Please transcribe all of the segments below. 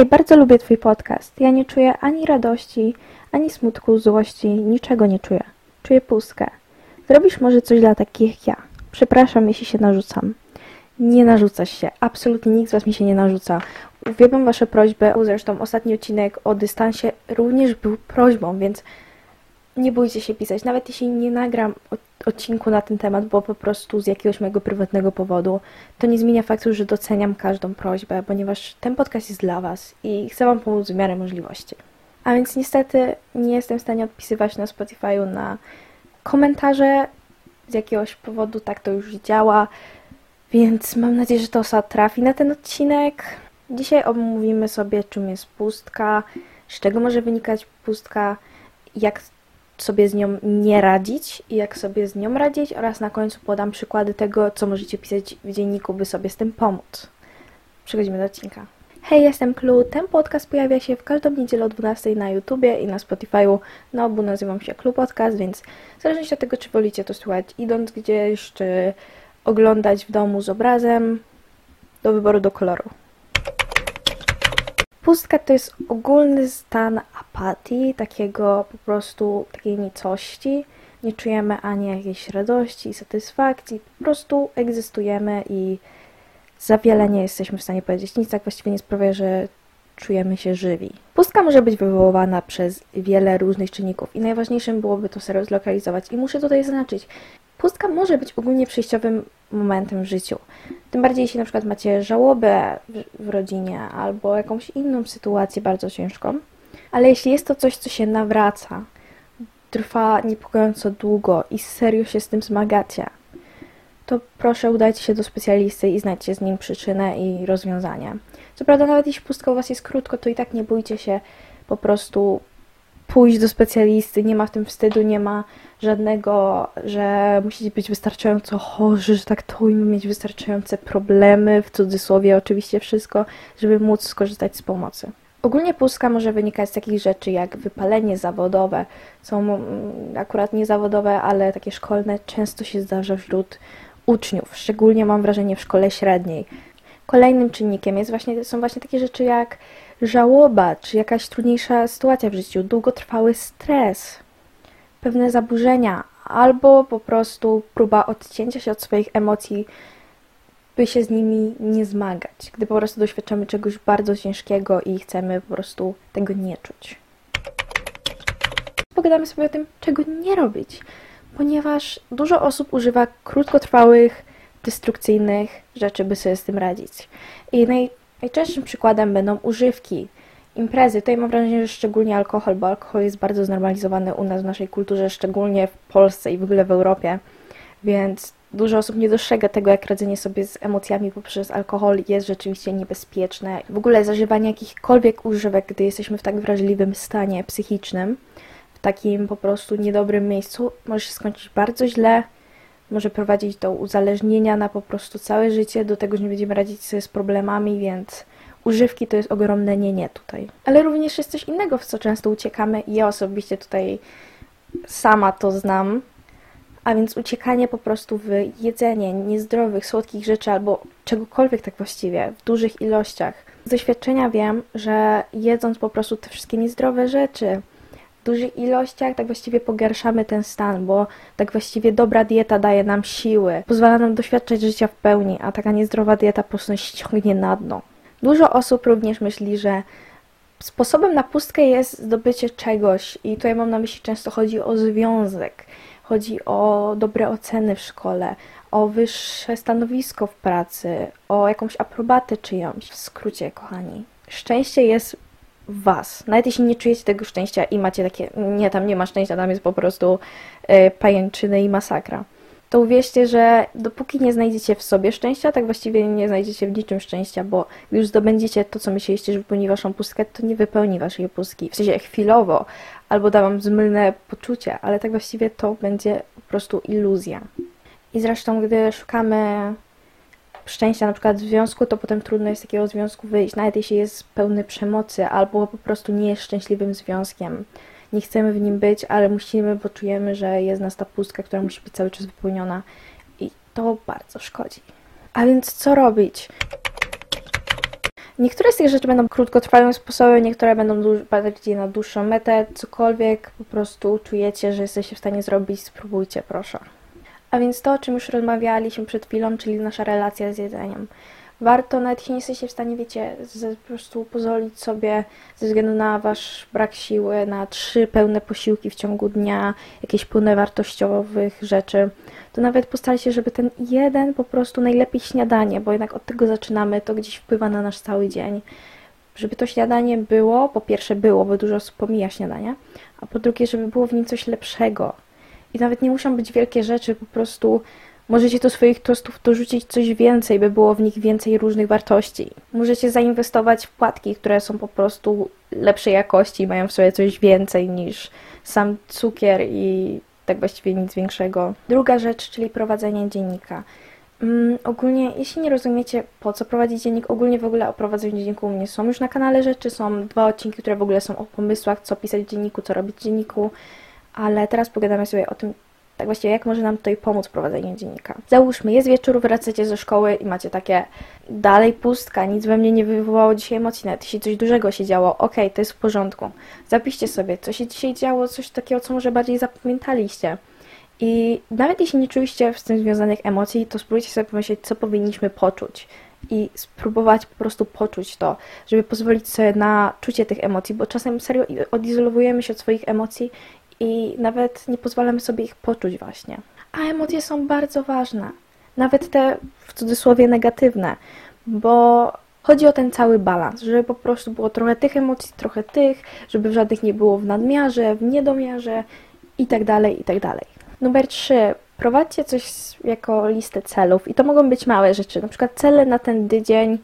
Hej, bardzo lubię Twój podcast. Ja nie czuję ani radości, ani smutku, złości, niczego nie czuję. Czuję pustkę. Zrobisz może coś dla takich jak ja. Przepraszam, jeśli się narzucam. Nie narzucasz się. Absolutnie nikt z Was mi się nie narzuca. Uwielbiam Wasze prośby. Zresztą ostatni odcinek o dystansie również był prośbą, więc nie bójcie się pisać. Nawet jeśli nie nagram odcinku na ten temat, bo po prostu z jakiegoś mojego prywatnego powodu, to nie zmienia faktu, że doceniam każdą prośbę, ponieważ ten podcast jest dla Was i chcę Wam pomóc w miarę możliwości. A więc niestety nie jestem w stanie odpisywać na Spotify'u na komentarze. Z jakiegoś powodu tak to już działa, więc mam nadzieję, że to osoba trafi na ten odcinek. Dzisiaj omówimy sobie, czym jest pustka, z czego może wynikać pustka, jak sobie z nią nie radzić i jak sobie z nią radzić oraz na końcu podam przykłady tego, co możecie pisać w dzienniku, by sobie z tym pomóc. Przechodzimy do odcinka. Hej, jestem Klu. Ten podcast pojawia się w każdą niedzielę o 12 na YouTubie i na Spotify'u. Na obu nazywam się Klu Podcast, więc w zależności od tego, czy wolicie to słuchać idąc gdzieś, czy oglądać w domu z obrazem, do wyboru do koloru. Pustka to jest ogólny stan apatii, takiego po prostu takiej nicości. Nie czujemy ani jakiejś radości, satysfakcji, po prostu egzystujemy i za wiele nie jesteśmy w stanie powiedzieć. Nic tak właściwie nie sprawia, że czujemy się żywi. Pustka może być wywoływana przez wiele różnych czynników i najważniejszym byłoby to sobie zlokalizować. I muszę tutaj zaznaczyć, pustka może być ogólnie przejściowym momentem w życiu. Tym bardziej, jeśli na przykład macie żałobę w, rodzinie albo jakąś inną sytuację bardzo ciężką. Ale jeśli jest to coś, co się nawraca, trwa niepokojąco długo i serio się z tym zmagacie, to proszę udajcie się do specjalisty i znajdźcie z nim przyczynę i rozwiązanie. Co prawda, nawet jeśli pustka u Was jest krótko, to i tak nie bójcie się po prostu pójść do specjalisty, nie ma w tym wstydu, nie ma żadnego, że musicie być wystarczająco chorzy, że tak to mieć wystarczające problemy, w cudzysłowie oczywiście wszystko, żeby móc skorzystać z pomocy. Ogólnie pustka może wynikać z takich rzeczy jak wypalenie zawodowe. Są mm, akurat nie zawodowe, ale takie szkolne często się zdarza wśród uczniów, szczególnie mam wrażenie w szkole średniej. Kolejnym czynnikiem jest właśnie, są właśnie takie rzeczy jak żałoba, czy jakaś trudniejsza sytuacja w życiu, długotrwały stres, pewne zaburzenia, albo po prostu próba odcięcia się od swoich emocji, by się z nimi nie zmagać, gdy po prostu doświadczamy czegoś bardzo ciężkiego i chcemy po prostu tego nie czuć. Pogadamy sobie o tym, czego nie robić, ponieważ dużo osób używa krótkotrwałych, destrukcyjnych rzeczy, by sobie z tym radzić. I naj, najczęstszym przykładem będą używki, imprezy. Tutaj mam wrażenie, że szczególnie alkohol, bo alkohol jest bardzo znormalizowany u nas w naszej kulturze, szczególnie w Polsce i w ogóle w Europie. Więc dużo osób nie dostrzega tego, jak radzenie sobie z emocjami poprzez alkohol jest rzeczywiście niebezpieczne. W ogóle zażywanie jakichkolwiek używek, gdy jesteśmy w tak wrażliwym stanie psychicznym, w takim po prostu niedobrym miejscu, może się skończyć bardzo źle, może prowadzić do uzależnienia na po prostu całe życie, do tego, że nie będziemy radzić sobie z problemami, więc używki to jest ogromne nie, nie tutaj. Ale również jest coś innego, w co często uciekamy ja osobiście tutaj sama to znam, a więc uciekanie po prostu w jedzenie niezdrowych, słodkich rzeczy albo czegokolwiek tak właściwie, w dużych ilościach. Z doświadczenia wiem, że jedząc po prostu te wszystkie niezdrowe rzeczy, dużych ilościach tak właściwie pogarszamy ten stan, bo tak właściwie dobra dieta daje nam siły, pozwala nam doświadczać życia w pełni, a taka niezdrowa dieta po prostu ściągnie na dno. Dużo osób również myśli, że sposobem na pustkę jest zdobycie czegoś i tutaj mam na myśli często chodzi o związek, chodzi o dobre oceny w szkole, o wyższe stanowisko w pracy, o jakąś aprobatę czyjąś. W skrócie, kochani, szczęście jest was. Nawet jeśli nie czujecie tego szczęścia i macie takie, nie, tam nie ma szczęścia, tam jest po prostu yy, pajęczyny i masakra to uwierzcie, że dopóki nie znajdziecie w sobie szczęścia, tak właściwie nie znajdziecie w niczym szczęścia, bo już zdobędziecie to, co myśleliście, że wypełni waszą pustkę, to nie wypełni waszej pustki. W sensie chwilowo, albo da wam zmylne poczucie, ale tak właściwie to będzie po prostu iluzja. I zresztą, gdy szukamy szczęścia na przykład w związku, to potem trudno jest z takiego związku wyjść, nawet jeśli jest pełny przemocy, albo po prostu nie jest szczęśliwym związkiem nie chcemy w nim być, ale musimy, bo czujemy, że jest nas ta pustka, która musi być cały czas wypełniona i to bardzo szkodzi. A więc co robić? Niektóre z tych rzeczy będą krótkotrwałym sposobem, niektóre będą bardziej na dłuższą metę, cokolwiek po prostu czujecie, że jesteście w stanie zrobić, spróbujcie proszę. A więc to, o czym już rozmawialiśmy przed chwilą, czyli nasza relacja z jedzeniem warto, nawet jeśli nie jesteście w stanie, wiecie, z, po prostu pozwolić sobie ze względu na wasz brak siły, na trzy pełne posiłki w ciągu dnia, jakieś pełne wartościowych rzeczy, to nawet postarajcie się, żeby ten jeden po prostu najlepiej śniadanie, bo jednak od tego zaczynamy, to gdzieś wpływa na nasz cały dzień. Żeby to śniadanie było, po pierwsze było, bo dużo osób pomija śniadanie, a po drugie, żeby było w nim coś lepszego. I nawet nie muszą być wielkie rzeczy, po prostu Możecie do swoich tostów dorzucić coś więcej, by było w nich więcej różnych wartości. Możecie zainwestować w płatki, które są po prostu lepszej jakości, mają w sobie coś więcej niż sam cukier i tak właściwie nic większego. Druga rzecz, czyli prowadzenie dziennika. Um, ogólnie, jeśli nie rozumiecie, po co prowadzić dziennik, ogólnie w ogóle o prowadzeniu dzienniku u mnie są już na kanale rzeczy, są dwa odcinki, które w ogóle są o pomysłach, co pisać w dzienniku, co robić w dzienniku, ale teraz pogadamy sobie o tym, tak właściwie jak może nam tutaj pomóc prowadzenie dziennika. Załóżmy, jest wieczór, wracacie ze szkoły i macie takie dalej pustka, nic we mnie nie wywołało dzisiaj emocji, nawet jeśli coś dużego się działo, ok, to jest w porządku. Zapiszcie sobie, co się dzisiaj działo, coś takiego, co może bardziej zapamiętaliście. I nawet jeśli nie czuliście z tym związanych emocji, to spróbujcie sobie pomyśleć, co powinniśmy poczuć. I spróbować po prostu poczuć to, żeby pozwolić sobie na czucie tych emocji, bo czasem serio odizolowujemy się od swoich emocji i nawet nie pozwalamy sobie ich poczuć właśnie. A emocje są bardzo ważne, nawet te w cudzysłowie negatywne, bo chodzi o ten cały balans, żeby po prostu było trochę tych emocji, trochę tych, żeby żadnych nie było w nadmiarze, w niedomiarze i tak dalej, i tak. Numer 3. Prowadźcie coś jako listę celów i to mogą być małe rzeczy, na przykład cele na ten tydzień,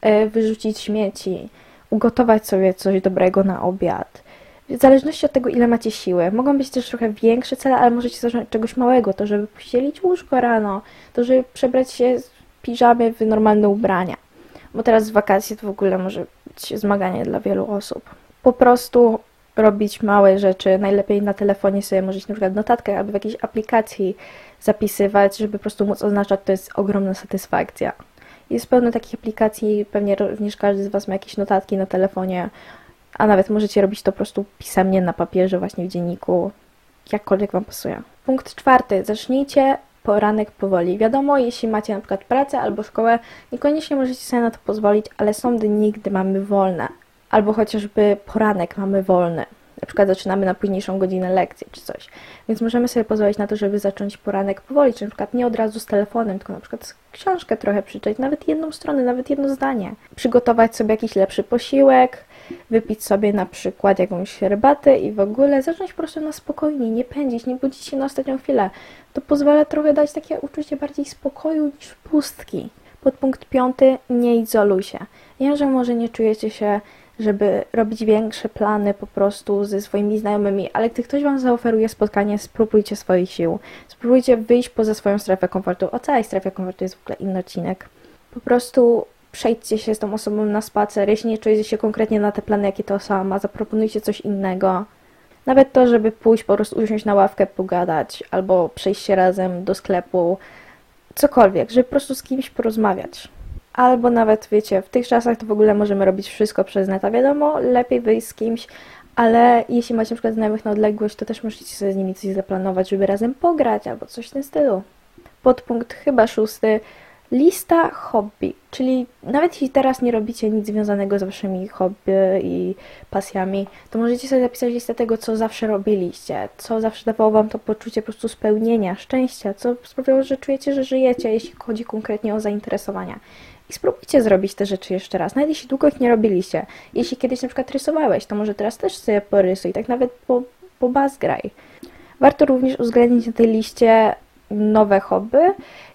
e, wyrzucić śmieci, ugotować sobie coś dobrego na obiad, w zależności od tego, ile macie siły. Mogą być też trochę większe cele, ale możecie zacząć czegoś małego. To, żeby pościelić łóżko rano, to, żeby przebrać się z piżamy w normalne ubrania. Bo teraz w wakacje to w ogóle może być zmaganie dla wielu osób. Po prostu robić małe rzeczy. Najlepiej na telefonie sobie możecie na przykład notatkę albo w jakiejś aplikacji zapisywać, żeby po prostu móc oznaczać, to jest ogromna satysfakcja. Jest pełno takich aplikacji, pewnie również każdy z Was ma jakieś notatki na telefonie, a nawet możecie robić to po prostu pisemnie na papierze, właśnie w dzienniku, jakkolwiek Wam pasuje. Punkt czwarty. Zacznijcie poranek powoli. Wiadomo, jeśli macie na przykład pracę albo szkołę, niekoniecznie możecie sobie na to pozwolić, ale są dni, gdy mamy wolne. Albo chociażby poranek mamy wolny. Na przykład zaczynamy na późniejszą godzinę lekcji czy coś. Więc możemy sobie pozwolić na to, żeby zacząć poranek powoli, czy na przykład nie od razu z telefonem, tylko na przykład książkę trochę przeczytać, nawet jedną stronę, nawet jedno zdanie. Przygotować sobie jakiś lepszy posiłek, wypić sobie na przykład jakąś herbatę i w ogóle zacząć po prostu na spokojnie, nie pędzić, nie budzić się na ostatnią chwilę. To pozwala trochę dać takie uczucie bardziej spokoju niż pustki. Podpunkt piąty, nie izoluj się. Wiem, że może nie czujecie się, żeby robić większe plany po prostu ze swoimi znajomymi, ale gdy ktoś Wam zaoferuje spotkanie, spróbujcie swoich sił. Spróbujcie wyjść poza swoją strefę komfortu. O całej strefie komfortu jest w ogóle inny odcinek. Po prostu przejdźcie się z tą osobą na spacer, jeśli nie czujecie się konkretnie na te plany, jakie to osoba ma, zaproponujcie coś innego. Nawet to, żeby pójść, po prostu usiąść na ławkę, pogadać, albo przejść się razem do sklepu, cokolwiek, żeby po prostu z kimś porozmawiać. Albo nawet, wiecie, w tych czasach to w ogóle możemy robić wszystko przez neta. Wiadomo, lepiej wyjść z kimś, ale jeśli macie na przykład znajomych na odległość, to też możecie sobie z nimi coś zaplanować, żeby razem pograć albo coś w tym stylu. Podpunkt chyba szósty lista hobby, czyli nawet jeśli teraz nie robicie nic związanego z waszymi hobby i pasjami, to możecie sobie zapisać listę tego, co zawsze robiliście, co zawsze dawało wam to poczucie po prostu spełnienia, szczęścia, co sprawiało, że czujecie, że żyjecie, jeśli chodzi konkretnie o zainteresowania. I spróbujcie zrobić te rzeczy jeszcze raz, nawet jeśli długo ich nie robiliście. Jeśli kiedyś na przykład rysowałeś, to może teraz też sobie porysuj, tak nawet po, po bazgraj. Warto również uwzględnić na tej liście nowe hobby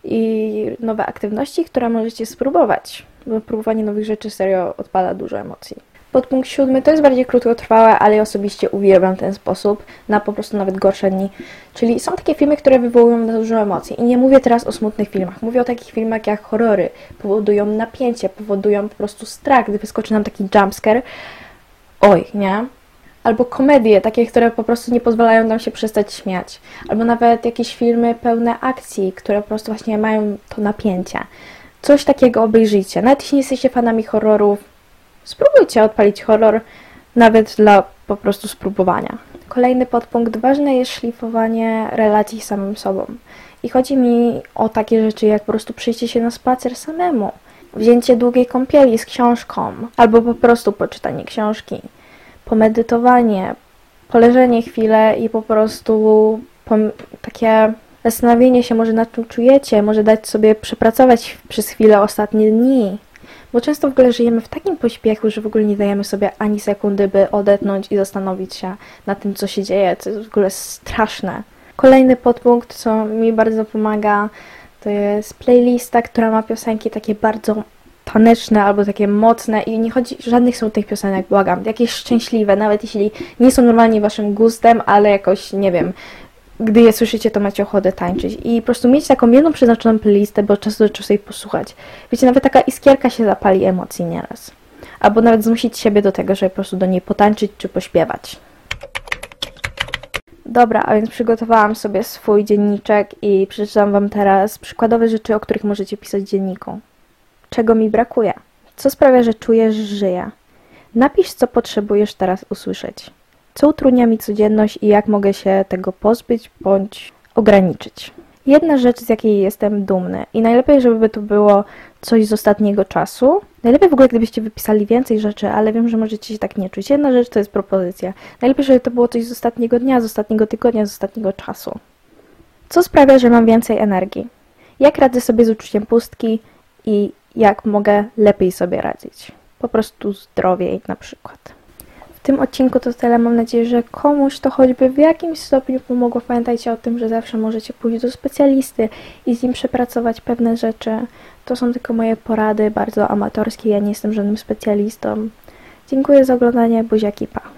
i nowe aktywności, które możecie spróbować. Bo próbowanie nowych rzeczy serio odpala dużo emocji. Podpunkt siódmy to jest bardziej krótkotrwałe, ale ja osobiście uwielbiam ten sposób na po prostu nawet gorsze dni. Czyli są takie filmy, które wywołują dużo emocji. I nie mówię teraz o smutnych filmach. Mówię o takich filmach jak horrory. Powodują napięcie, powodują po prostu strach, gdy wyskoczy nam taki jumpscare. Oj, nie? Albo komedie, takie, które po prostu nie pozwalają nam się przestać śmiać, albo nawet jakieś filmy pełne akcji, które po prostu właśnie mają to napięcie. Coś takiego obejrzyjcie. Nawet jeśli nie jesteście fanami horrorów, spróbujcie odpalić horror nawet dla po prostu spróbowania. Kolejny podpunkt. Ważne jest szlifowanie relacji z samym sobą. I chodzi mi o takie rzeczy jak po prostu przyjście się na spacer samemu, wzięcie długiej kąpieli z książką, albo po prostu poczytanie książki, pomedytowanie, poleżenie chwilę i po prostu takie zastanowienie się może nad czym czujecie, może dać sobie przepracować przez chwilę ostatnie dni. Bo często w ogóle żyjemy w takim pośpiechu, że w ogóle nie dajemy sobie ani sekundy, by odetchnąć i zastanowić się nad tym, co się dzieje, co jest w ogóle straszne. Kolejny podpunkt, co mi bardzo pomaga, to jest playlista, która ma piosenki takie bardzo taneczne albo takie mocne i nie chodzi, żadnych są tych piosenek, błagam, jakieś szczęśliwe, nawet jeśli nie są normalnie waszym gustem, ale jakoś, nie wiem, gdy je słyszycie, to macie ochotę tańczyć. I po prostu mieć taką jedną przeznaczoną playlistę, bo czasu do czasu jej posłuchać. Wiecie, nawet taka iskierka się zapali emocji nieraz. Albo nawet zmusić siebie do tego, żeby po prostu do niej potańczyć czy pośpiewać. Dobra, a więc przygotowałam sobie swój dzienniczek i przeczytam Wam teraz przykładowe rzeczy, o których możecie pisać w dzienniku. Czego mi brakuje? Co sprawia, że czujesz, że żyję? Napisz, co potrzebujesz teraz usłyszeć. Co utrudnia mi codzienność i jak mogę się tego pozbyć bądź ograniczyć. Jedna rzecz, z jakiej jestem dumny i najlepiej, żeby to było coś z ostatniego czasu. Najlepiej w ogóle, gdybyście wypisali więcej rzeczy, ale wiem, że możecie się tak nie czuć. Jedna rzecz to jest propozycja. Najlepiej, żeby to było coś z ostatniego dnia, z ostatniego tygodnia, z ostatniego czasu. Co sprawia, że mam więcej energii? Jak radzę sobie z uczuciem pustki i jak mogę lepiej sobie radzić? Po prostu zdrowiej na przykład. W tym odcinku to tyle. Mam nadzieję, że komuś to choćby w jakimś stopniu pomogło. Pamiętajcie o tym, że zawsze możecie pójść do specjalisty i z nim przepracować pewne rzeczy. To są tylko moje porady, bardzo amatorskie. Ja nie jestem żadnym specjalistą. Dziękuję za oglądanie. Buziaki, pa.